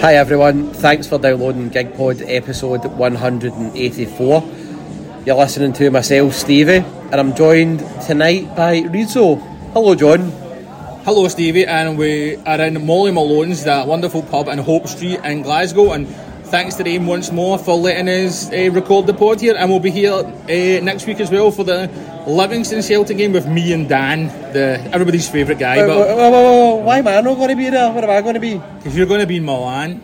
Hi everyone, thanks for downloading GigPod episode 184. You're listening to myself, Stevie, and I'm joined tonight by Reidzo. Hello, John. Hello, Stevie, and we are in Molly Malone's, that wonderful pub in Hope Street in Glasgow. And thanks to them once more for letting us uh, record the pod here. And we'll be here uh, next week as well for the Livingston Celtic game with me and Dan, the everybody's favourite guy. But whoa, whoa, whoa, why am I not going to be there? Where am I going to be? because you're going to be in Milan,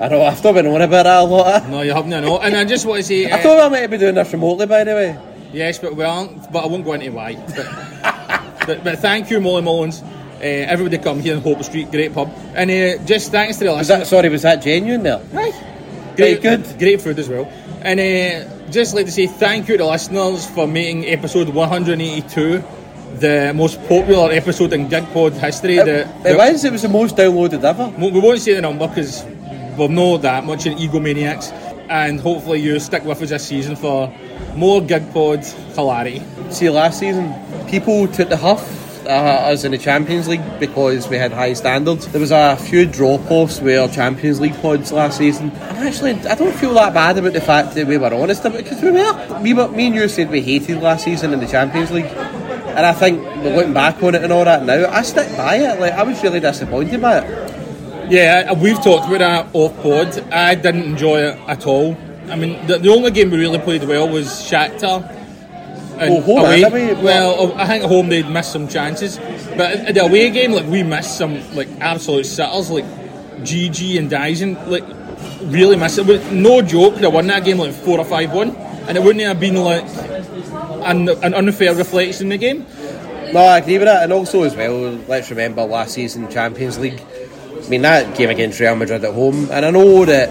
I know, I've not been on about that a lot. no, you haven't, I know. And I just want to say, I uh, thought I might be doing this remotely, by the way. yes, but we aren't. But I won't go into why. But, but, but thank you, Molly Mullins. Uh, everybody come here in Hope Street, great pub. And uh, just thanks to the Was listeners. that, sorry, was that genuine there? Right. Very Great, good. Great food as well. And uh, just like to say thank you to listeners for making episode 182 the most popular episode in GigPod history. It, the, it was, it was the most downloaded ever. we we won't say the number because we're not that much in egomaniacs. And hopefully you stick with us this season for more GigPod hilarity. See, last season, people took the huff uh, us in the Champions League because we had high standards. There was a few drop-offs where Champions League pods last season. And actually, I don't feel that bad about the fact that we were honest about it because we were. We were. Me and you said we hated last season in the Champions League. And I think, looking back on it and all that now, I stick by it. Like I was really disappointed by it. Yeah, we've talked about that off pod. I didn't enjoy it at all. I mean, the, the only game we really played well was Shakhtar. And Oh, home away? Well, oh, I think at home they'd missed some chances, but at the away game, like we missed some like absolute sitters, like GG and Dyson, like really missed it. With no joke, they won that game like four or five one, and it wouldn't have been like an, an unfair reflection in the game. No, I agree with that. And also, as well, let's remember last season Champions League. I mean, that game against Real Madrid at home, and I know that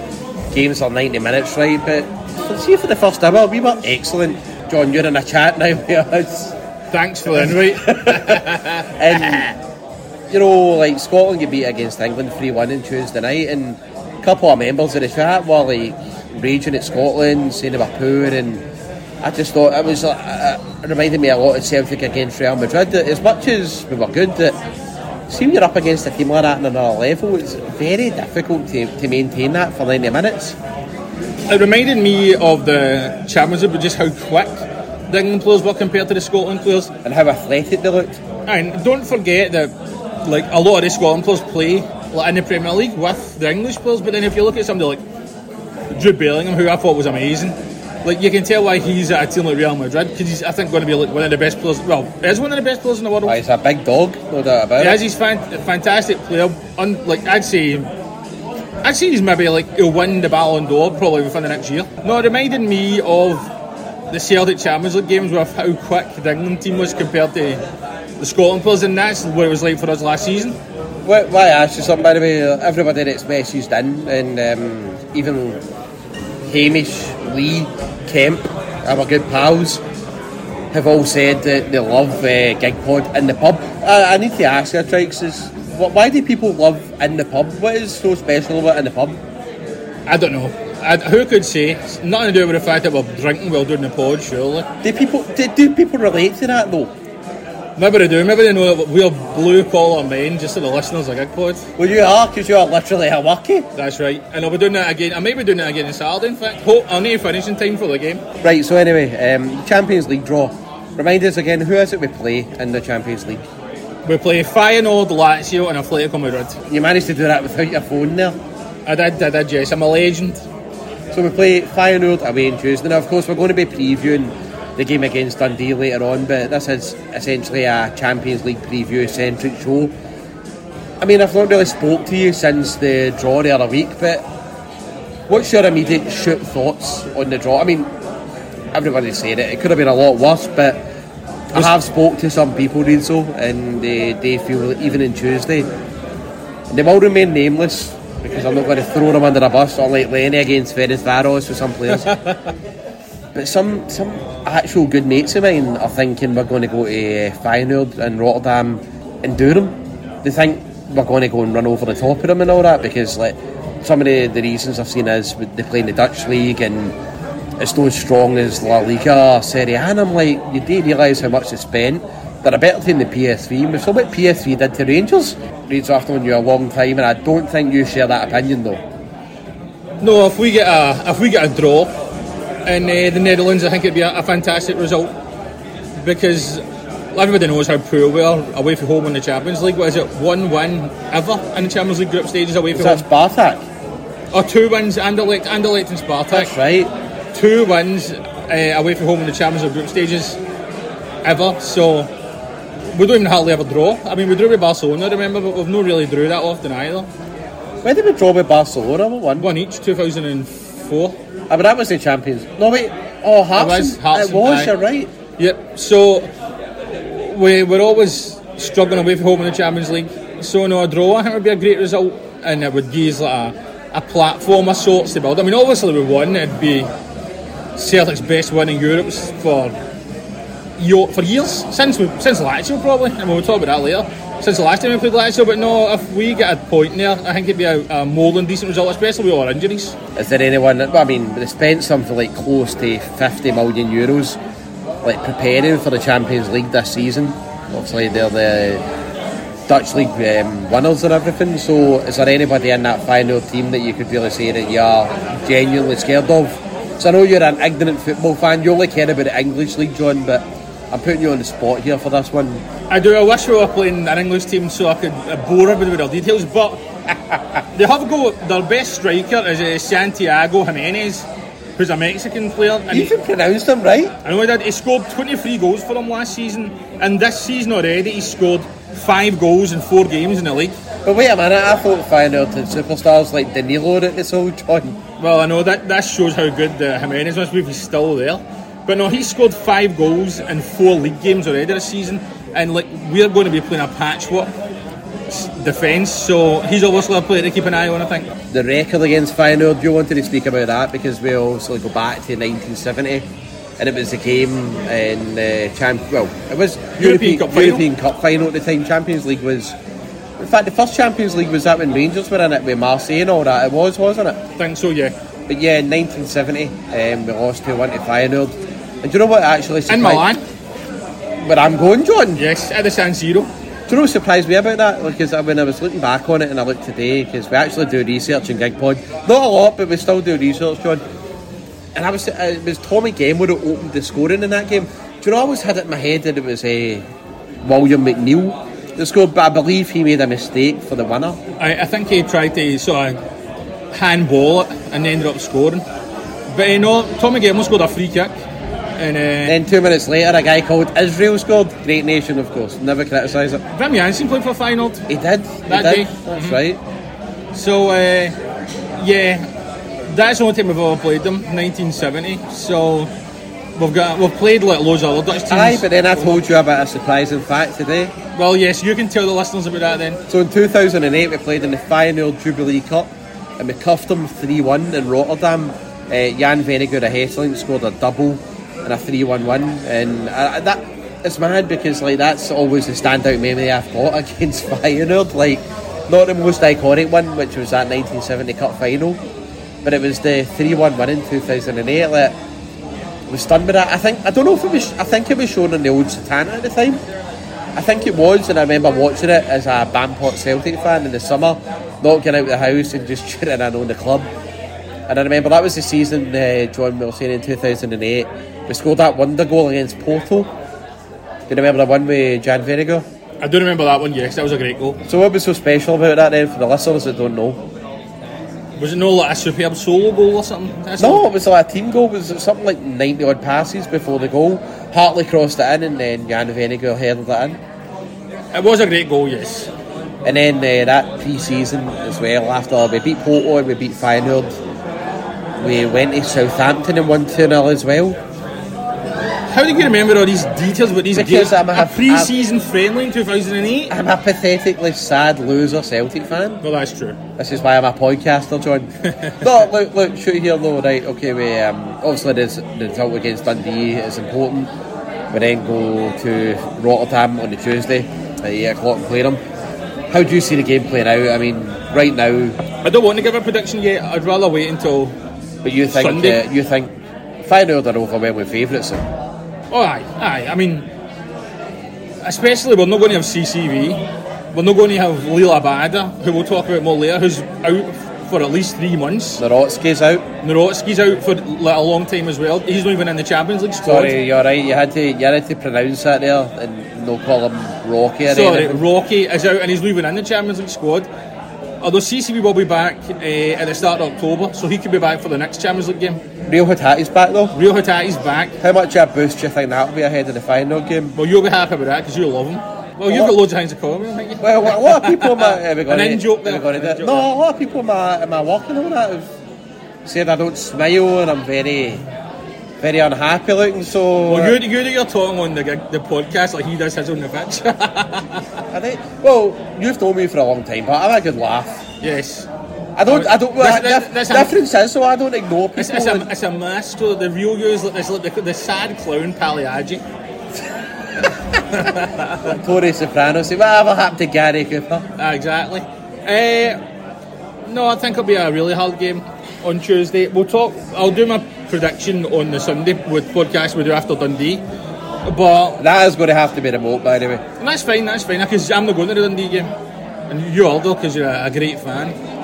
games are 90 minutes, right? But see, for the first ever, we were excellent. John, you're in a chat now with us. Thanks for the invite. And, you know, like Scotland get beat against England 3 1 on Tuesday night, and a couple of members of the chat were like raging at Scotland, saying they were poor, and I just thought it was, uh, uh, it reminded me a lot of Celtic against Real Madrid. That as much as we were good, that see when you're up against a team like that on another level, it's very difficult to, to maintain that for 90 minutes. It reminded me of the Champions League, but just how quick the England players were compared to the Scotland players. And how athletic they looked. And don't forget that, like a lot of the Scotland players play like, in the Premier League with the English players. But then if you look at somebody like Jude Bellingham, who I thought was amazing, like you can tell why he's at a team like Real Madrid because he's I think going to be like one of the best players. Well, is one of the best players in the world. Oh, he's a big dog, no doubt about He is. it. He's fan- fantastic player. Un- like I'd say, I'd say he's maybe like he'll win the Ballon d'Or probably within the next year. No, it reminded me of the Celtic Champions League games with how quick the England team was compared to the Scotland players, and that's what it was like for us last season. Why, why you something, by the way? Everybody that's messaged in, and um, even Hamish, Lee, Kemp, our good pals, have all said that they love uh, Gig Pod in the pub. I, I need to ask you, Trikes, is why do people love in the pub? What is so special about in the pub? I don't know. I, who could say? It's nothing to do with the fact that we're drinking while doing the pod, surely. Do people do, do people relate to that though? Maybe they do. Maybe they know that we're blue collar men, just to the listeners of Gig Pod. Well, you are because you are literally a lucky. That's right. And I'll be doing that again. I may be doing that again on Saturday, in fact. Hope I'll need to finish in time for the game. Right. So anyway, um, Champions League draw. Remind us again, who is it we play in the Champions League? We play Feyenoord, Lazio, and Atletico Madrid. You managed to do that without your phone there. I did, I did, yes. I'm a legend. So we play Feyenoord away on Tuesday. Now, of course, we're going to be previewing the game against Dundee later on, but this is essentially a Champions League preview centric show. I mean, I've not really spoke to you since the draw the other week, but what's your immediate shoot thoughts on the draw? I mean, everybody's saying it. It could have been a lot worse, but I have spoke to some people, Reidzo, and they, they feel that even in Tuesday, they will remain nameless because I'm not going to throw them under a bus, unlike Lenny against Ferencvaros with some players. but some some actual good mates of mine are thinking we're going to go to eh, Feyenoord and Rotterdam and do them. They think we're going to go and run over the top of them and all that because like some of the, the reasons I've seen is they play in the Dutch league and it's not as strong as La Liga or Serie A. And I'm like, you do realise how much they spent. They're a better team than PSV. And we saw what PSV did to Rangers. Rangers after known you a long time, and I don't think you share that opinion though. No, if we get a if we get a draw in uh, the Netherlands, I think it'd be a, a fantastic result because everybody knows how poor we are away from home in the Champions League. What is it? One win ever in the Champions League group stages away Is from that home. Spartak? Or two wins, Anderlecht, Anderlecht and Spartak. That's right. Two wins uh, away from home in the Champions League group stages ever. So we don't even hardly ever draw. I mean, we drew with Barcelona, remember, but we've not really drew that often either. When did we draw with Barcelona? What one? One each, 2004. I but that was the champions. No wait. Oh, Hearts. was and- Hearts It was. You're right. Yep. So we we're always struggling away from home in the Champions League. So no, a draw I think would be a great result, and it would give us like a, a platform of sorts to build. I mean, obviously we won. It'd be Celtic's best win in Europe for for years since we since Lazio probably, and we'll talk about that later. Since the last time we played Lazio, but no, if we get a point there, I think it'd be a, a more than decent result, especially with our injuries. Is there anyone? that- well, I mean, they spent something like close to 50 million euros, like preparing for the Champions League this season. Obviously, they're the Dutch league um, winners and everything. So, is there anybody in that final team that you could really say that you are genuinely scared of? So, I know you're an ignorant football fan. You only care about the English league, John, but I'm putting you on the spot here for this one. I do. I wish we were playing an English team so I could uh, bore everybody with our details. But they have got Their best striker is uh, Santiago Gimenez, who's a Mexican player. And You he, can pronounce them right. I know he did. He scored 23 goals for them last season, and this season already he scored five goals in four games in the league. But wait a minute, I thought Feyenoord had superstars like Danilo that they sold, John. Well, I know that that shows how good uh, Gimenez must be if he's still there. But no, he scored five goals in four league games already this season, and like we're going to be playing a patchwork defence, so he's obviously a player to keep an eye on. I think. The record against Feyenoord, do you wanted to speak about that because we obviously go back to 1970 and it was the game in the champ. Well, it was European, Cup final. Cup final at the time. Champions League was. In fact, the first Champions League was that when Rangers were in it with Marseille and all that. It was, wasn't it? I think so, yeah. But yeah, in 1970, um, we lost 2 1 to Feyenoord. And do you know what actually In surprised- Milan, Where I'm going, John? yes, at the San Siro. Do you know what surprised me about that? Because when I was looking back on it and I looked today, because we actually do research in GigPod. Not a lot, but we still do research, John. And I was, uh, it was Tommy Gemmell who opened the scoring in that game. Do you know, I always had it in my head that it was uh, William McNeil that scored, but I believe he made a mistake for the winner. I, I think he tried to sort of handball it and ended up scoring. But you know, Tommy Gemmell scored a free kick. And uh, Then two minutes later, a guy called Israel scored. Great nation, of course. Never criticise it. Wim Jansen played for Feyenoord. He did. That he day. did. That's right. So, uh, yeah, that's the only time we've ever played them, 1970. So, we've got we've played like loads of other Dutch teams. Aye, but then I told you about a surprising fact today. Well, yes, you can tell the listeners about that then. So in 2008, we played in the Feyenoord Jubilee Cup, and we cuffed them 3-1 in Rotterdam. Uh, Jan Vennegoor of Hesselink scored a double and a 3-1 win, and uh, that it's mad because like that's always the standout memory I've got against Feyenoord. Like not the most iconic one, which was that 1970 Cup final, but it was the 3-1 win in 2008. Like, I was stunned by that. I think I don't know if it was. I think it was shown on the old Setanta at the time. I think it was, and I remember watching it as a Bampot Celtic fan in the summer, not getting out of the house and just cheering in on the club. And I remember that was the season, uh, John, we in 2008, we scored that wonder goal against Porto. Do you remember the one with Jan Vennegoor? I do remember that one, yes, that was a great goal. So what was so special about that then for the listeners that don't know? Was it no like a superb solo goal or something? That's No, it was like a team goal. It was something like 90 odd passes before the goal. Hartley crossed it in and then Jan Vennegoor headed it in. It was a great goal, yes. And then uh, that pre-season as well, after we beat Porto and we beat Feyenoord, we went to Southampton and won 2-0 as well. How do you remember all these details about these Because games? I'm a- a pre-season friendly in 2008? I'm a pathetically sad loser Celtic fan. Well, that's true. This is why I'm a podcaster, John. no, look, look, shoot here though, right? Okay, we um, obviously the, the result against Dundee is important. We then go to Rotterdam on the Tuesday at eight o'clock and play them. How do you see the game playing out? I mean, right now, I don't want to give a prediction yet. I'd rather wait until. but you think uh, you think Feyenoord are overwhelming favourites? Oh, aye, aye. I mean, especially we're not going to have CCV. We're not going to have Liel Abada, who we'll talk about more later, who's out for at least three months. Narotsky's out. Narotsky's out for like, a long time as well. He's not even in the Champions League squad. Sorry, you're right. You had to you had to pronounce that there and no call him Rocky or Sorry, anything. Rocky is out and he's leaving in the Champions League squad. Although CCV will be back uh, at the start of October, so he could be back for the next Champions League game. Reo Hatate's back though. Reo Hatate's back. How much of a boost do you think that'll be ahead of the final game? Well, you'll be happy with that because you love him. Well, you've got loads of things to call him, haven't you? Well, a lot of people in my, have we got An eh? any- in-joke there. got any- eh? In-joke No, there. a lot of people in my, in my and all that have said I don't smile and I'm very, very unhappy looking. So, Well, uh, you, you, you're talking on the, the podcast like he does his on the pitch. I think, well, you've known me for a long time, but I'm a good laugh. yes. I don't, I don't. Dif- this- this- difference is, so I don't ignore people. It's, it's, a, it's a mask. So the real you is like, this, like the, the sad clown Pagliacci. Tony Soprano say, whatever happened to Gary Cooper? Ah, exactly. Uh, no, I think it'll be a really hard game on Tuesday. We'll talk. I'll do my prediction on the Sunday with podcast we do after Dundee. But That is going to have to be remote, by the way. and that's fine. That's fine because I'm not going to the Dundee game, and you are though because you're a, a great fan.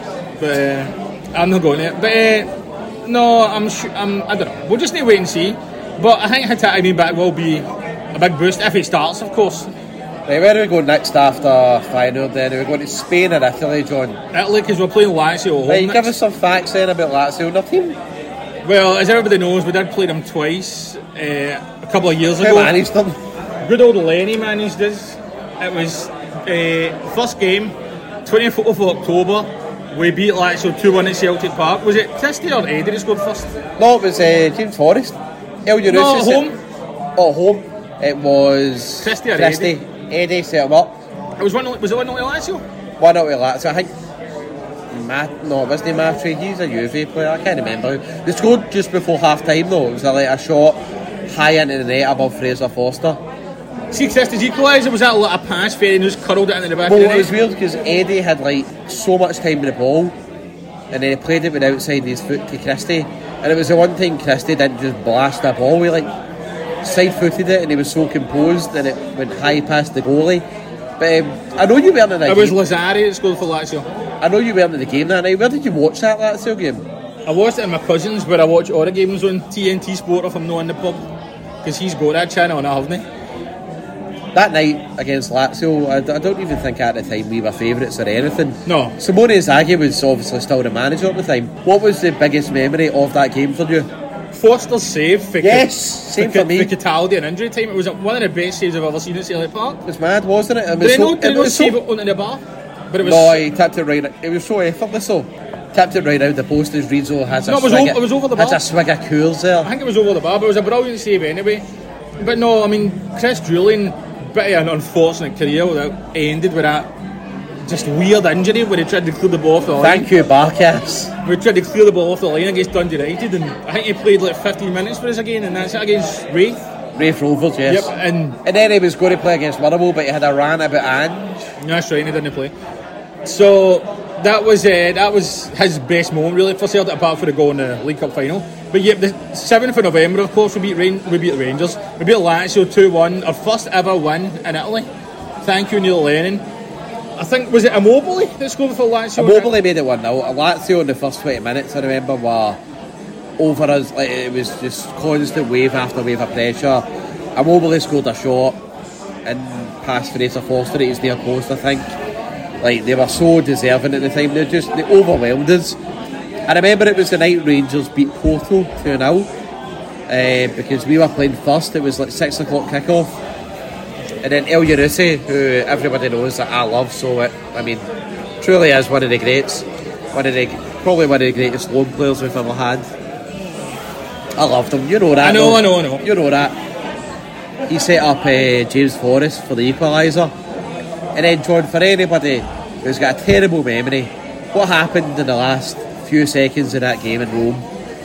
But uh, I'm not going to. But uh, no, I'm. Sh- I'm. I don't know. We'll just need to wait and see. But I think Hatate being back will be a big boost if it starts, of course. Right, where do we go next after final then? Are we going to Spain or Italy, John? Italy because we're playing Lazio. Right, give us some facts then about Lazio and their team. Well, as everybody knows, we did play them twice uh, a couple of years Who ago. managed them? Good old Lenny managed this. It was uh, first game, 24th of October. We beat Lazio 2 1 at Celtic Park. Was it Christie or Eddie that scored first? No, it was uh, James Forrest. El No, set- home. Oh, home. It was Christie or Christie. Eddie set him up. It was 1 Was it 1 0 Lazio? One out with Lazio. I think. Matt, no, it wasn't Matri. He's a Juve player. I can't remember. They scored just before half time though. It was like a shot high into the net above Fraser Forster. See, Christie's equaliser was that a lot of pass fair and just curled it into the back Well, it was weird because Eddie had like so much time with the ball, and then he played it with outside his foot to Christie, and it was the one thing Christie didn't just blast the ball. He like side footed it, and he was so composed, and it went high past the goalie. But um, I know you weren't in the It was. Lazzari that scored for Lazio. I know you weren't in the game that night. Where did you watch that Lazio game? I watched it in my cousin's, but I watch all the games on TNT Sport if I'm not in the pub. Because he's got that channel and I haven't. That night against Lazio, I, I don't even think at the time we were favourites or anything. No. Simone Inzaghi was obviously still the manager at the time. What was the biggest memory of that game for you? Forster's save for Yes, Ca- same for, for me. for Cataldi and injury time. It was one of the best saves I've ever seen at Selly Park. It was mad, wasn't it? it was they so, did it was so- save it onto the bar? But it was. No, he tapped it right. It was so effortless, though. Tapped it right out the post as Reidzo has a No, it was swig. o- it was over the bar. a swig of Coors there. I think it was over the bar, but it was a brilliant save anyway. But no, I mean, Chris Jullien, bit of an unfortunate career that ended with that just weird injury where he tried to clear the ball off the line. Thank you, Barkas. We tried to clear the ball off the line against Dundee United, and I think he played like 15 minutes for us again, and that's it against Raith. Raith Rovers, yes. Yep, and And then he was going to play against Motherwell, but he had a rant about Ange. that's right, and he didn't play. So that was uh, that was his best moment really for Celtic, apart from the goal in the League Cup final. But yeah, the 7th of November, of course, we beat Rain, we beat the Rangers. We beat Lazio 2-1, our first ever win in Italy. Thank you, Neil Lennon. I think was it Immobile that scored for Lazio? Immobile made it 1 0. Lazio in the first 20 minutes, I remember, were over us. Like, it was just constant wave after wave of pressure. Immobile scored a shot and past Fraser Forster at his near post, I think. Like, they were so deserving at the time. They just they overwhelmed us. I remember it was the night Rangers beat Porto 2 0 uh, because we were playing first. It was like 6 o'clock kick-off. And then Elyounoussi, who everybody knows that I love, so it, I mean, truly is one of the greats. One of the probably one of the greatest loan players we've ever had. I loved him, you know that. I know, though. I know, I know. You know that. He set up uh, James Forrest for the equaliser. And then, John, for anybody who's got a terrible memory, what happened in the last few seconds of that game in Rome?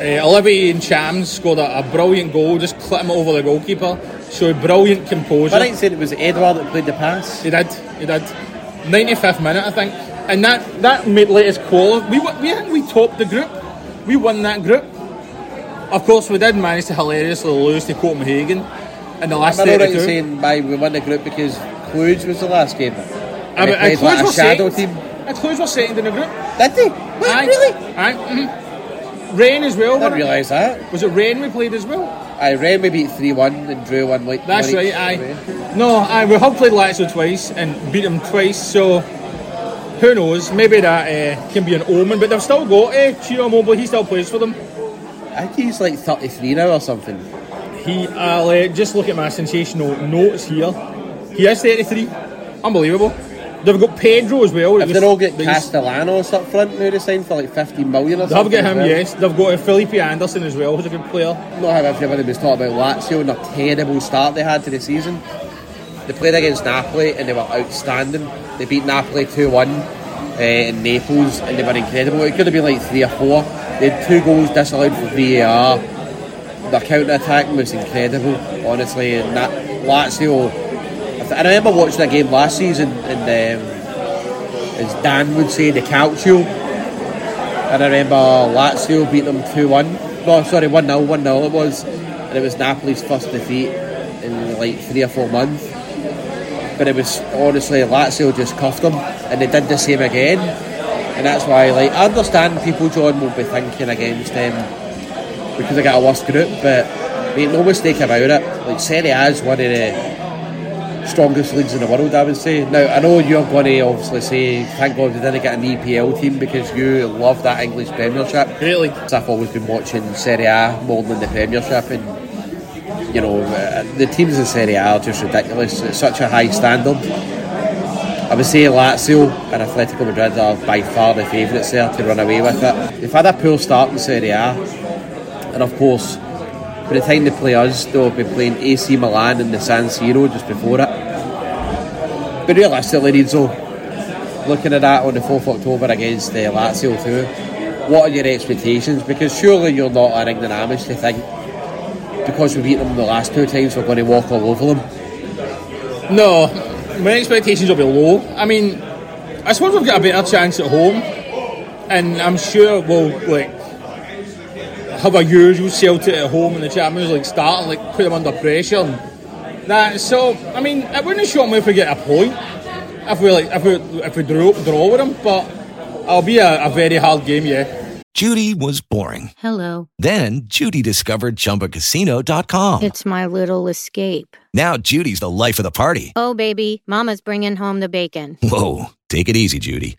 Uh, Olivier Ntcham scored a, a brilliant goal, just clipped him over the goalkeeper. So brilliant composure. I think saying it was Edouard that played the pass. He did. He did. 95th minute, I think, and that that made us qualify. We we I think we topped the group. We won that group. Of course, we did manage to hilariously lose to Copenhagen in the last Am I right in 32. saying why we won the group because Cluj was the last game? I mean, played like a shadow second. team. And Cluj were second in the group. Did they? What, Aye. really? Aye. mhm. Rain as well. I didn't realise that. Was it Rain we played as well? I Rennes we beat 3 1 and drew 1 like That's one right, aye. No, aye, we have played Lazio twice and beat them twice, so who knows? Maybe that uh, can be an omen, but they've still got uh, Ciro Immobile, he still plays for them. I think he's like 33 now or something. He, I'll uh, just look at my sensational notes here. He is 33. Unbelievable. They've got Pedro as well. If they're all get Castellanos up front now, they signed for like 15 million or They've something. got him, well. yes. They've got uh, Felipe Anderson as well, who's a good player. Not how everybody was talking about Lazio and the terrible start they had to the season. They played against Napoli and they were outstanding. They beat Napoli 2 1 uh, in Naples and they were incredible. It could have been like 3 or 4. They had two goals disallowed for VAR. Their counter attack was incredible, honestly. And that Lazio. I, remember watching a game last season and um, as Dan would say, the calcio. And I remember Lazio beat them 2 1. No, sorry, 1 0, 1 0 it was. And it was Napoli's first defeat in like three or four months. But it was honestly, Lazio just cuffed them. And they did the same again. And that's why, like, I understand people, John, will be thinking against them because they got a worse group. But make no mistake about it, like, Serie A is one of the strongest leagues in the world, I would say. Now, I know you're going to obviously say, thank God we didn't get an EPL team because you love that English Premiership. Really? I've always been watching Serie A more than the Premiership, and you know, uh, the teams in Serie A are just ridiculous. It's such a high standard. I would say Lazio and Atletico Madrid are by far the favourites there to run away with it. They've had a poor start in Serie A, and of course, by the time they play us, they'll been playing AC Milan in the San Siro just before it. But realistically, Reidzo, looking at that on the 4th of October against uh, Lazio too, what are your expectations? Because surely you're not an ignoramus to think because we beat them the last two times we're going to walk all over them. No, my expectations will be low. I mean, I suppose we've got a better chance at home, and I'm sure we'll like have a usual Celtic at home in the Champions League start and like put them under pressure and that. So, I mean, it wouldn't shock me if we get a point if we like if we if we draw draw with them, but it'll be a, a very hard game, yeah. Judy was boring. Hello. Then Judy discovered ChumbaCasino.com. It's my little escape. Now Judy's the life of the party. Oh, baby, Mama's bringing home the bacon. Whoa, take it easy, Judy.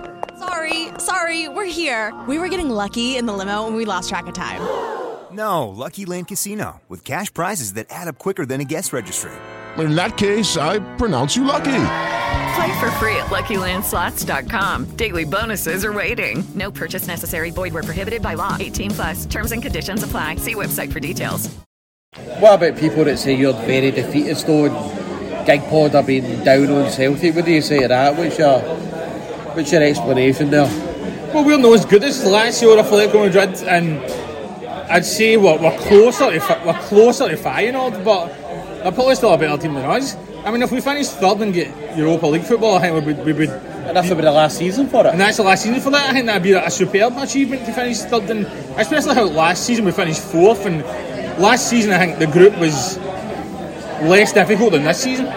Sorry, sorry, we're here. We were getting lucky in the limo and we lost track of time. No, Lucky Land Casino, with cash prizes that add up quicker than a guest registry. In that case, I pronounce you lucky. Play for free at LuckyLandSlots.com. Daily bonuses are waiting. No purchase necessary. Void where prohibited by law. 18 plus. Terms and conditions apply. See website for details. What about people that say you're very defeatist though? and Gig Pod are being down on Celtic. What do you say to that? What's your, what's your explanation there? Well, we're not as good as Lazio or Atletico Madrid, and I'd say we're, we're closer to we're closer to Feyenoord, but they're probably still a better team than us. I mean, if we finish third and get Europa League football, I think we would. We would and that's about the last season for it. And that's the last season for that. I think that'd be a superb achievement to finish third, and especially how last season we finished fourth. And last season, I think the group was less difficult than this season.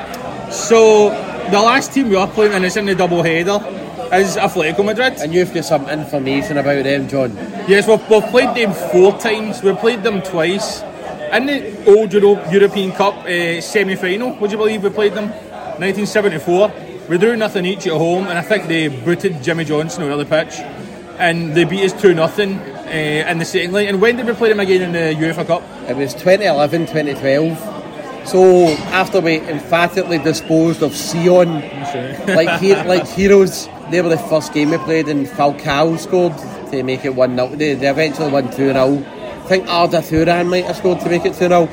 So the last team we are playing, and it's in the double header, is Atletico Madrid. And you've got some information about them, John. Yes, we've, we've played them four times. We've played them twice. In the old Euro- European Cup uh, semi final, would you believe we played them? 1974. We drew nothing each at home, and I think they booted Jimmy Johnstone on the pitch. And they beat us 2 nothing uh, in the second leg. And when did we play them again in the UEFA Cup? It was 2011, 2012. So after we emphatically disposed of Sion like he- like heroes, they were the first game we played, and Falcao scored to make it one 0 They, they eventually won two 0 I think Arda Turan might have scored to make it two 0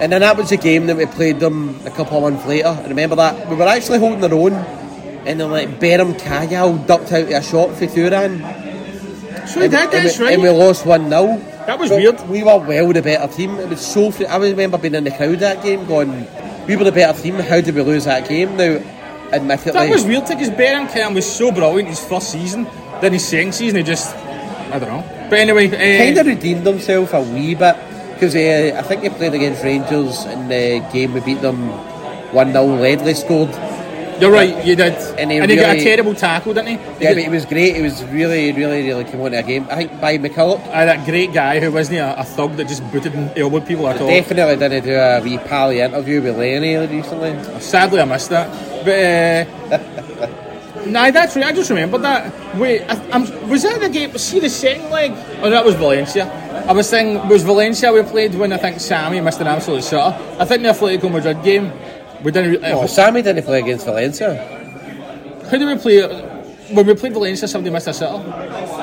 And then that was the game that we played them a couple of months later. I remember that we were actually holding our own, and then like Beram Kayal ducked out to a shot for Thuran. So and, did, and we, right. and we lost one 0 That was but weird. We were well the better team. It was so. Fr- I remember being in the crowd that game, going, "We were the better team. How did we lose that game?" Now, admittedly, That was weird because Beran Cam was so brilliant his first season, then his second season he just, I don't know. But anyway, uh, kind of redeemed himself a wee bit because uh, I think he played against Rangers in the game we beat them one 0 Ledley scored. You're right, you did. And he and he got a terrible tackle, didn't he? Yeah, but he was great. He was really, really, really came on to a game. I think by McCulloch. Uh, that great guy who wasn't he, a, a thug that just booted and elbowed people at all. Definitely didn't do a wee pally interview with Lenny recently. Sadly, I missed that. But uh, nah, that's right. I just remember that. Wait, I, I'm, was that the game? See the second leg? Oh, that was Valencia. I was thinking, was Valencia we played when I think Sammy missed an absolute shot? I think the Atletico Madrid game. We didn't. Oh, Sammy didn't play against Valencia. Who did we play? When we played Valencia, somebody missed a sitter.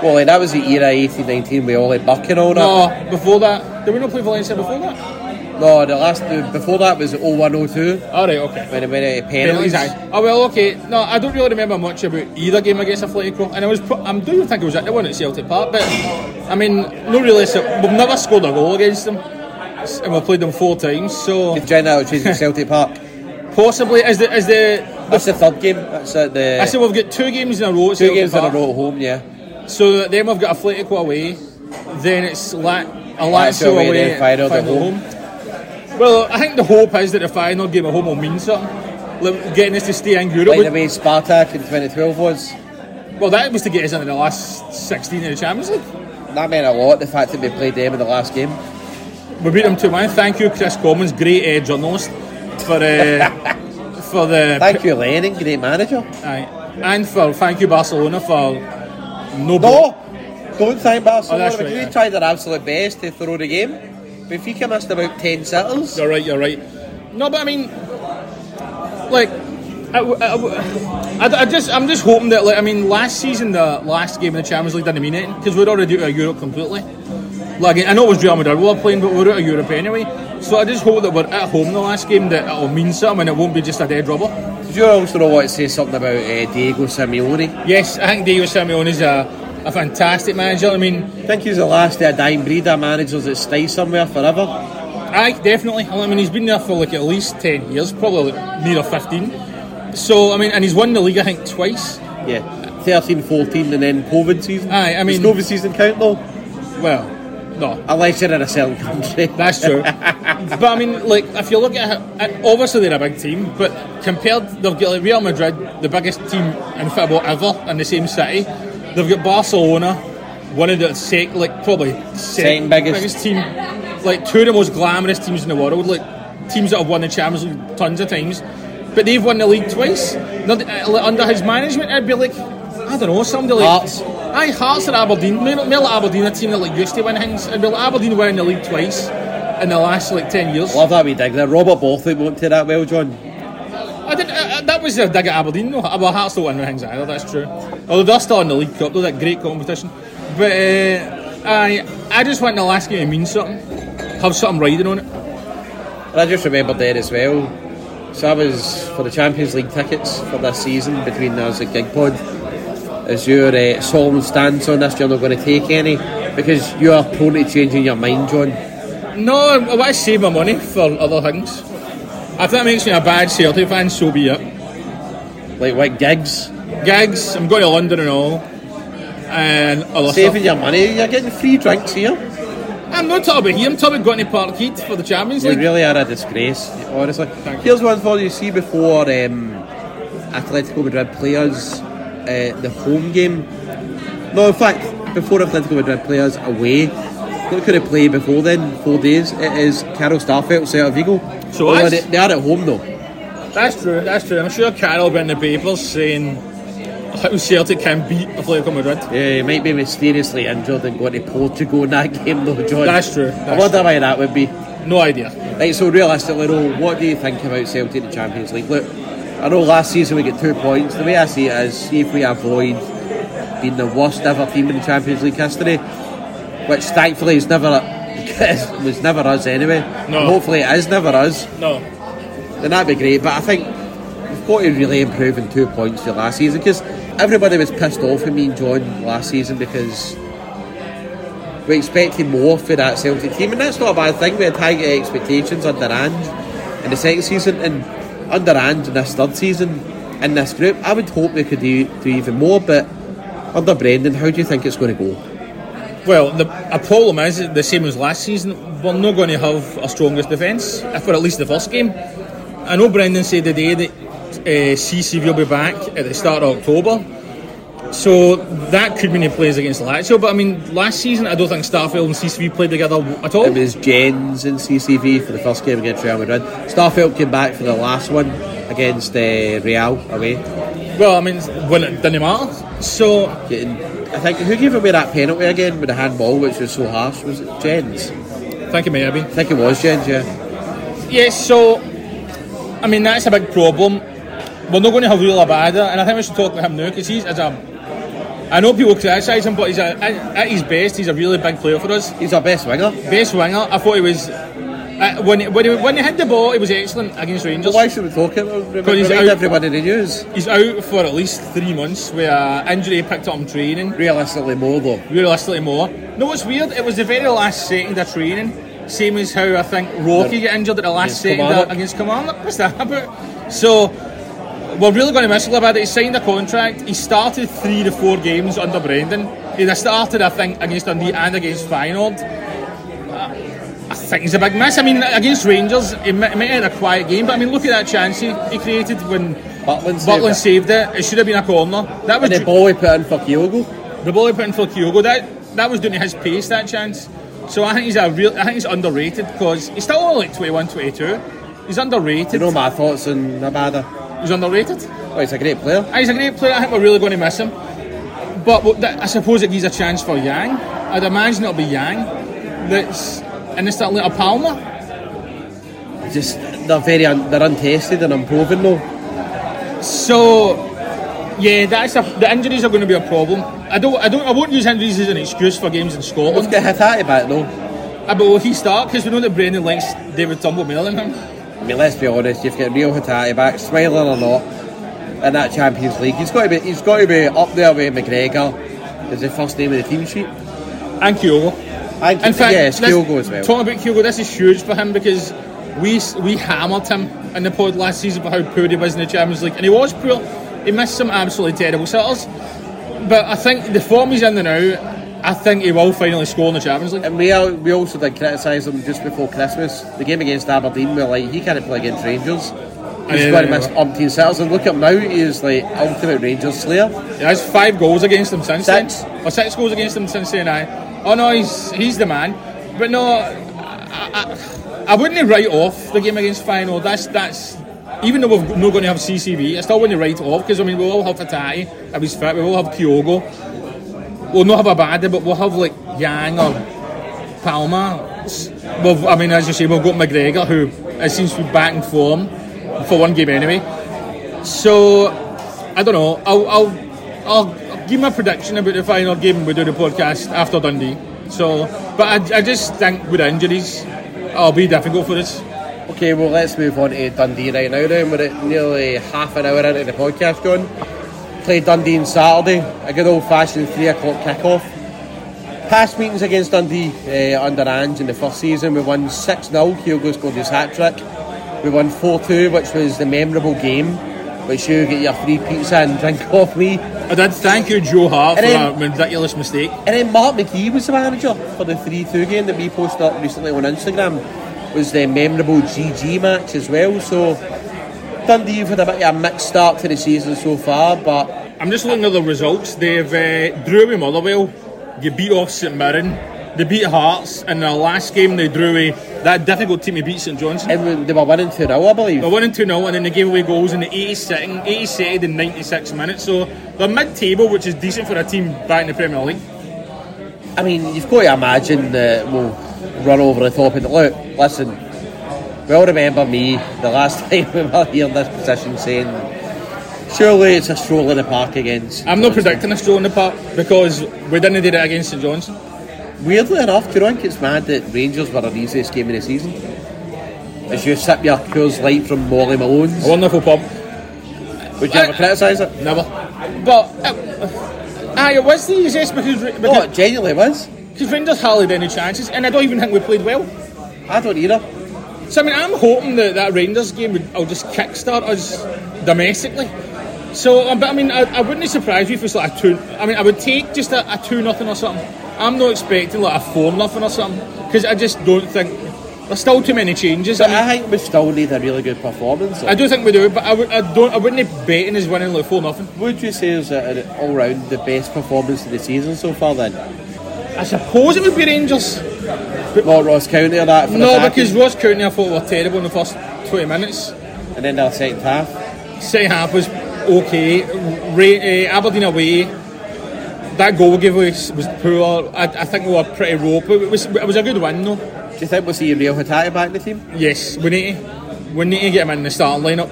Well, like, that was the era 18 19 with all like Buck and all that. No, before that. Did we not play Valencia before that? No, the last the, before that was 0102. All right, okay. When it went uh, Penalties, penalties. aye. Oh well, okay. No, I don't really remember much about either game against Atletico, and I was. Pro- I don't even think it was at the one at Celtic Park, but I mean, no really. So we've never scored a goal against them, and we've played them four times. So You've joined that which is at Celtic Park. possibly is the is the. That's the third game. That's at the. I said we've got two games in a row. At two Celtic games in a row at home. Yeah. So then we've got Atletico away, then it's La- a Lazio away, away, at final home. Well, I think the hope is that the final game at home will mean something, like getting us to stay in Europe. Like the way Spartak in 2012 was. Well, that was to get us into the last 16 of the Champions League. That meant a lot. The fact that we played them in the last game. We beat them 2 1. Thank you, Kris Commons, great uh, journalist, for uh, for the. Thank you, Lennon, great manager. Aye. And for thank you, Barcelona, for no. No, don't thank Barcelona. Oh, right, they yeah. tried their absolute best to throw the game. Benfica missed about 10 sitters. You're right, you're right. No, but I mean, like, I, I, I, I just, I'm just hoping that, like, I mean, last season, the last game of the Champions League didn't mean anything because we'd already out of Europe completely. Like, I know it was Real Madrid we were playing, but we we're out of Europe anyway. So I just hope that we're at home the last game, that it'll mean something and it won't be just a dead rubber. Did you also want to say something about uh, Diego Simeone? Yes, I think Diego Simeone is a, a fantastic manager. I mean, I think he's the last of a dying breed of managers that stay somewhere forever. Aye, definitely. I mean, he's been there for like at least 10 years, probably like near 15. So, I mean, and he's won the league, I think, twice. Yeah, 13, 14, and then COVID season. Aye, I mean- Does COVID season count though? Well, No. Unless you're in a certain country. That's true. but I mean, like, if you look at it, uh, obviously they're a big team, but compared, they've got like Real Madrid, the biggest team in football ever, in the same city. They've got Barcelona, one of the sec, like probably Second biggest. team, like two of the most glamorous teams in the world, like teams that have won the Champions League tons of times, but they've won the league twice. Uh, Under his management, I'd be like I don't know, somebody like Hearts. Aye, Hearts or Aberdeen. More like Aberdeen, a team that like used to win things. It'd be like Aberdeen winning the league twice in the last like ten years. Love that wee dig there. Robert Borthwick won't take that well, John. I didn't. Uh, uh, that was a dig at Aberdeen. though. well, Hearts don't win things either. That's true. Although they're still in the League Cup, though, that great competition. But uh, I, I just want the last game to mean something, have something riding on it. And I just remember there as well. So I was for the Champions League tickets for this season between us at GigPod. Is your uh, solemn stance on this? You're not going to take any because you are prone to changing your mind, John. No, I want to save my money for other things. If that makes me a bad Celtic fan, so be it. Like what gigs? Gigs. I'm going to London and all. And other Saving your money, you're getting free drinks here. I'm not talking about here. I'm talking about going to Parkhead for the Champions You League. really are a disgrace, honestly. Here's one for you. See before um, Atletico Madrid players uh, the home game. No, in fact, before Atletico Madrid players away. What could they play before then? Four days. It is Carl Starfelt, Celta Vigo. So that's- they, they are at home though. That's true, that's true. I'm sure Carl will be in the papers saying how Celtic can beat Atletico Madrid. Yeah, he might be mysteriously injured and going to Portugal in that game though, John. That's true, I that's wonder why that would be. No idea. Right, so realistically, though, what do you think about Celtic in the Champions League? Look, I know last season we get two points. The way I see it is, see if we avoid being the worst ever team in the Champions League history, which thankfully is never was never us anyway. No. Hopefully, it is never us. No. Then that'd be great. But I think we've got to really improve in two points for last season because everybody was pissed off with me and John last season because we expected more for that Celtic team, and that's not a bad thing. We had high expectations under Ange in the second season, and under Ange in this third season in this group. I would hope we could do, do even more, but under Brendan, how do you think it's going to go? Well, the a problem is the same as last season. We're not going to have our strongest defence for at least the first game. I know Brendan said today that uh, CCV will be back at the start of October, so that could mean he plays against Lazio. But I mean, last season I don't think Starfelt and CCV played together at all. It was Jenz and CCV for the first game against Real Madrid. Starfelt came back for the last one against uh, Real away. Well, I mean, when it didn't matter. So Getting, I think who gave away that penalty again with the handball, which was so harsh? Was it Jenz? Thank you, it may have been. I think it was Jenz. Yeah. Yes, so I mean that's a big problem. We're not going to have Liel Abada, and I think we should talk about him now because he's as a. I know people criticise him, but he's a, at, his best, he's a really big player for us. He's our best winger. Best winger. I thought he was. Uh, when, he, when, he, when he hit the ball, he was excellent against Rangers. Why should we talk about him? Because he's out- everybody the news. He's out for at least three months with an injury picked up in training. Realistically, more though. Realistically, more. No, what's weird? It was the very last second of training. Same as how I think Rocky got injured at the last Against second Kilmarnock. against Kilmarnock. What's that about? So, we're really going to miss Labada. He signed a contract. He started three to four games under Brendan. He started, I think, against Dundee and against Feyenoord. Uh, I think he's a big miss. I mean, against Rangers, he might, might have had a quiet game, but I mean, look at that chance he, he created when Butland saved it. saved it. It should have been a corner. That was And the ball he put in for Kyogo. the ball he put in for Kyogo, that that was down to his pace, that chance. So I think he's a real. I think he's underrated because he's still only like 21, 22. He's underrated. You know my thoughts on Abada. He's underrated. Oh, he's a great player. Ah, He's a great player. I think we're really going to miss him. But that- I suppose it gives a chance for Yang. I'd imagine it'll be Yang that's in the start later Palma. Just they're very un, they're untested and unproven though. So yeah, that's a, the injuries are going to be a problem. I don't. I don't. I won't use injuries as an excuse for games in Scotland. Let's get Hatate back though. Ah, but will he start? Because we know that Brendan likes David Turnbull more than him. I mean, let's be honest. You've got Reo Hatate back, smiling or not, in that Champions League. He's got to be. He's got to be up there with McGregor. Is the first name of the team sheet. And Kyogo. And In fact, yes, Kyogo as well. Talking about Kyogo, this is huge for him because we we hammered him in the pod last season for how poor he was in the Champions League, and he was poor. He missed some absolutely terrible sitters, but I think the form he's in now, I think he will finally score in the Champions League. And we al- we also did criticise him just before Christmas. The game against Aberdeen, we were like, he can't play against Rangers. He's Yeah, going to miss umpteen sitters. And look at him now, he is like ultimate Rangers slayer. He has five goals against them since Six. then. Or six goals against them since then. Aye. Oh no, he's he's the man. But no, I, I, I wouldn't write off the game against Feyenoord. That's that's even though we're not going to have CCV, I still wouldn't write off because I mean we all have Hatate if he's fit. We will have Kyogo. We'll not have a bad day, but we'll have like Yang or Palma. We've, I mean, as you say, we've got McGregor who it seems to be back in form for one game anyway. So I don't know. I'll I'll, I'll give my prediction about the final game we do the podcast after Dundee. So, but I, I just think with injuries, it'll be difficult for us. Okay, well, let's move on to Dundee right now then. We're at nearly half an hour into the podcast, John. Played Dundee on Saturday, a good old fashioned 3 o'clock kick-off. Past meetings against Dundee uh, under Ange in the first season, we won 6 0. Kyogo scored his hat trick. We won 4 2, which was the memorable game, which you get your free pizza and drink off me. I did thank you, Joe Hart, for And a ridiculous mistake. And then Mark McGhee was the manager for the 3 2 game that we posted up recently on Instagram. Was the memorable GG match as well. So Dundee have had a bit of a mixed start to the season so far, but I'm just looking at the results. They've uh, drew with Motherwell, they beat off St Mirren, they beat Hearts, and the last game they drew with that difficult team. They beat St Johnstone. And they were winning 2 0, I believe. They were winning 2 0, and then they gave away goals in the 82nd, 82nd and 96 minutes. So they're mid table, which is decent for a team back in the Premier League. I mean, you've got to imagine that we'll run over the top of the look. Listen, we all remember me the last time we were here in this position saying, surely it's a stroll in the park against. I'm not predicting a stroll in the park because we didn't do it against St Johnstone. Weirdly enough, do you think it's mad that Rangers were our easiest game of the season? As you sip your Coors Light from Molly Malone's. A wonderful pub. Would you ever criticise it? Never. But, uh, aye, it was the easiest because, because No, it genuinely was. Because Rangers hardly had any chances, and I don't even think we played well. I don't either. So I mean, I'm hoping that that Rangers game would will just kickstart us domestically. So, um, but I mean, I, I wouldn't be surprised if it was like a two. I mean, I would take just a, a two nothing or something. I'm not expecting like a four nothing or something because I just don't think there's still too many changes. But I, mean, I think we still need a really good performance. I do think we do, but I, would, I don't. I wouldn't be betting us winning like four nothing. Would you say is it all round the best performance of the season so far then? I suppose it would be Rangers. Not Ross County or that? For No, because Ross County I thought were terrible in the first 20 minutes. And then the second half? Second half was okay. Ray, uh, Aberdeen away, that goal giveaway was was poor. I, I think we were pretty rope. It was, it was a good win though. Do you think we'll see Reo Hatate back in the team? Yes, we need to, we need to get him in the starting lineup.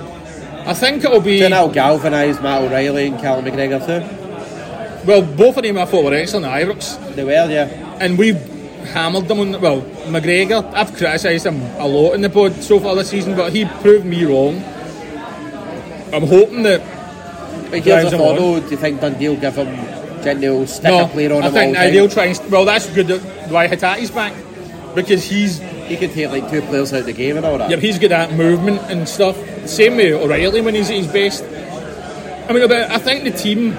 I think it'll be. Do you that'll galvanise Matt O'Riley and Callum McGregor too? Well, both of them I thought were excellent at Ibrox. They were, yeah. And we hammered them on. Well, McGregor, I've criticised him a lot in the pod so far this season, but he proved me wrong. I'm hoping that. But here's a on. do you think Dundee will give him Gentile stick No, a player on I him think all the they'll try and. Well, that's good that why Hatate's back because he's He can take like two players out of the game and all that. yeah, he's good at movement and stuff. Same with O'Riley when he's at his best. I mean, I think the team.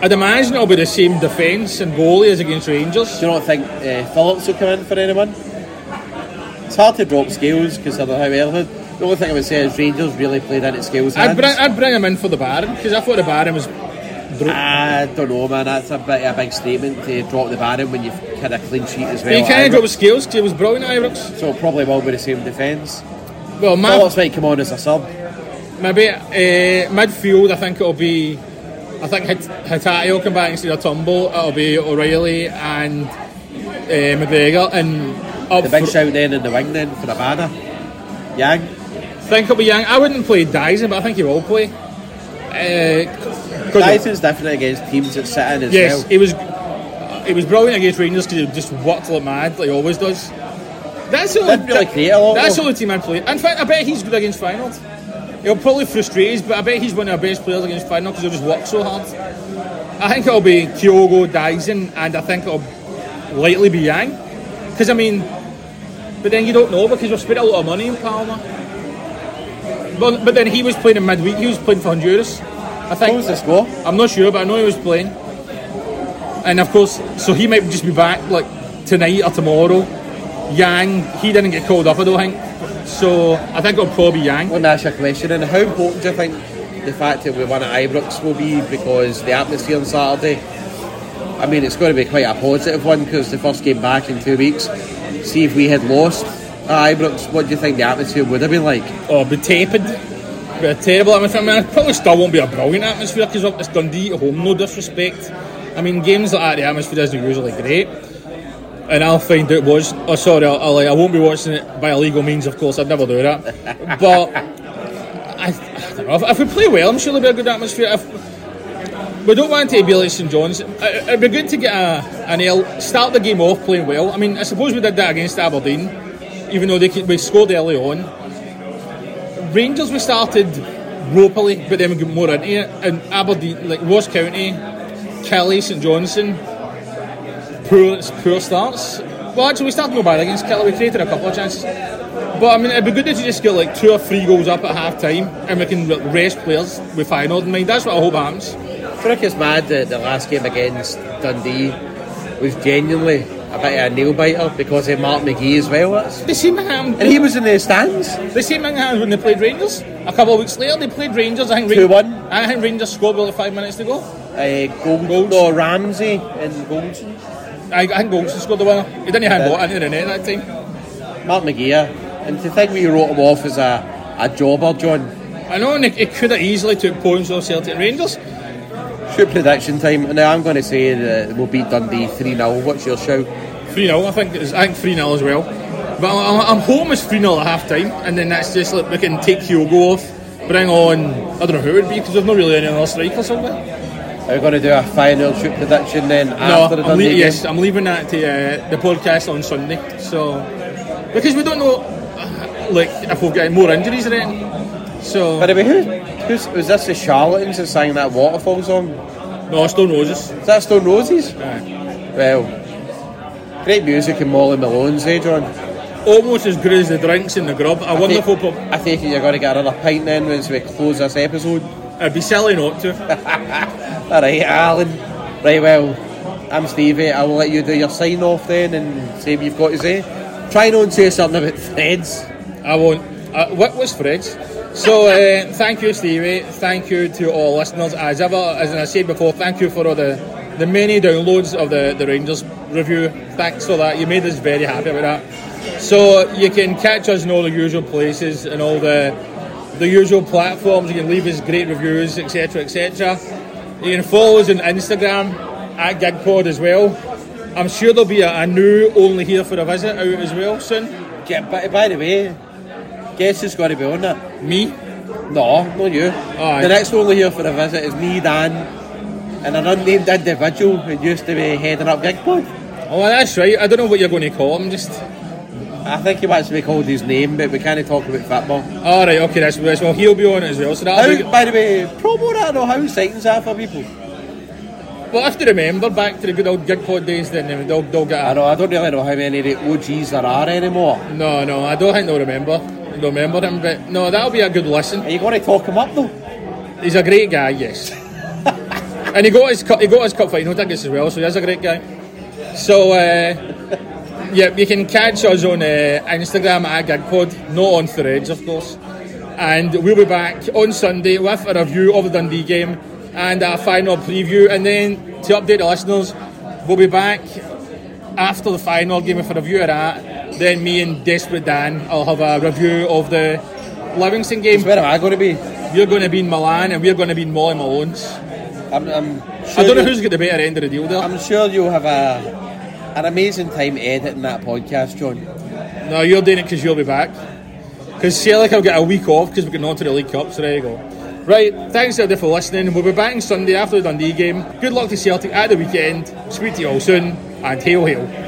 I'd imagine it'll be the same defence and goalie as against Rangers. Do you not think uh, Phillips will come in for anyone? It's hard to drop Scales because of how early. The only thing I would say is Rangers really played into Scales. I'd bring, I'd bring him in for the Baron because I thought the Baron was. I don't know, man. That's a bit a big statement to drop the Baron when you've had a clean sheet as well. he at can't Ibrox. drop Scales because he was brilliant at Ibrox. So probably will be the same defence. Well, my, Phillips might come on as a sub. maybe uh, midfield, I think it'll be. I think Hit- Hatate will come back instead of Turnbull. It'll be O'Riley and uh, McGregor. And up The big shout then in the wing then for the banner. Yang. think it'll be Yang. I wouldn't play Daizen, but I think he will play. Uh, Daizen's definitely against teams that sit in as yes, well. he was. He was brilliant against Rangers because he just worked like mad, like he always does. That's the only, really create a lot, That's the only team I'd play. In fact, I bet he's good against Feyenoord. He'll probably frustrate us, but I bet he's one of our best players against Feyenoord because he'll just work so hard. I think it'll be Kyogo, Daizen, and I think it'll likely be Yang. Because I mean, but then you don't know because we've spent a lot of money in Palma. But, but then he was playing in midweek. He was playing for Honduras. I think. What was the score? I'm not sure, but I know he was playing. and of course, so he might just be back like tonight or tomorrow. Yang, he didn't get called up, I don't think. So I think it'll probably Yang. I want to ask a question. And how important do you think the fact that we won at Ibrox will be because the atmosphere on Saturday? I mean, it's going to be quite a positive one because the first game back in two weeks. See if we had lost at Ibrox, what do you think the atmosphere would have been like? Oh, it'd be tepid. Be a terrible atmosphere. I mean, it probably still won't be a brilliant atmosphere because it's Dundee at home, no disrespect. I mean, games like that, the atmosphere isn't usually great. And I'll find out was. Oh, sorry, I'll, I'll, I won't be watching it by illegal means, of course. I'd never do that. but I, I don't know. If, if we play well, I'm sure there'll be a good atmosphere. If, we don't want to be like St John's. It, it'd be good to get a, an L, start the game off playing well. I mean, I suppose we did that against Aberdeen, even though they we scored early on. Rangers we started ropily, but then we got more into it. And Aberdeen, like Ross County, Killie, St Johnstone, poor poor starts. Well, actually, we started no bad against Killie. We created a couple of chances. But I mean, it'd be good if you just get like two or three goals up at half time and we can rest players with final in mind. That's what I hope happens. I think it's mad that the last game against Dundee was genuinely a bit of a nail biter because of Mark McGhee as well. That's, the same thing. And he was in the stands. The same thing happened when they played Rangers. A couple of weeks later, they played Rangers. I think 2 1. I think Rangers scored with like five minutes to go. Uh, Gold, Gold. No, Ramsey and Goldson. I, I think Goldson scored the winner. He didn't have yeah. into the net that time. Mark McGhee, and to think we wrote him off as a, a jobber, John. I know, and it, it could have easily took points off Celtic and Rangers. Shoot prediction time, and I'm going to say that we'll beat Dundee 3 0. What's your show? 3 0, I think it's, I think 3 0 as well. But I'm, I'm hoping it's 3 0 at half time, and then that's just like we can take Kyogo off, bring on, I don't know who it would be, because there's not really any other strikers, have we? Are we going to do a final shoot prediction then after no, the Dundee le-? Yes, I'm leaving that to uh, the podcast on Sunday. So, because we don't know, like, if we've got more injuries or anything. So, By the way, who, who's, was this the Charlatans that sang that Waterfall song? No, Stone Roses. Is that Stone Roses? Aye. Well, great music in Molly Malone's, eh, John? Almost as good as the drinks in the grub. A I wonderful think, pub. I think you're going to get another pint then once we close this episode. It'd be silly not to. All right, Alan. Right, well, I'm Stevie. I will let you do your sign off then and say what you've got to say. Try not to say something about Threads. I won't. Uh, what was Fred's? So uh, thank you, Stevie. Thank you to all listeners. As ever, as I said before, thank you for all the, the many downloads of the, the Rangers review. Thanks for that. You made us very happy about that. So you can catch us in all the usual places and all the the usual platforms. You can leave us great reviews, etc., etc. You can follow us on Instagram at GigPod as well. I'm sure there'll be a, a new only here for a visit out as well soon. Yeah, by, by the way, guess who's going to be on that? Me? No, not you. Aye. The next only here for a visit is me, Dan, and an unnamed individual who used to be heading up Gigpod. Oh, that's right. I don't know what you're going to call him. Just I think he wants to be called his name, but we can't talk about football. all right. Okay, that's that's well. He'll be on it as well. So that'll be by the way, promo that or how exciting that for people? Well, if they remember back to the good old gig pod days, then um, they'll, they'll get. I know. I don't really know how many of the OGs there are anymore. No, no, I don't think they'll remember. They'll remember him, but no, that'll be a good listen. Are you going to talk him up though? He's a great guy, yes. and he got his cup, he got his cup final tickets as well, so he's a great guy. So, uh, yeah, you can catch us on uh, Instagram at GigPod, not on Threads, of course. And we'll be back on Sunday with a review of the Dundee game and a final preview. And then to update the listeners, we'll be back after the final game with a review of that. Then me and Desperate Dan, I'll have a review of the Livingston game. Where am I going to be? You're going to be in Milan and we're going to be in Molly Malone's. I'm, I'm I don't know who's got the better end of the deal there. I'm sure you'll have a an amazing time editing that podcast, John. No, you're doing it because you'll be back. Because Celtic have got a week off because we're getting on to the League Cup, so there you go. Right, thanks everybody for listening. We'll be back Sunday after the Dundee game. Good luck to Celtic at the weekend. Speak to you all soon, and hail hail.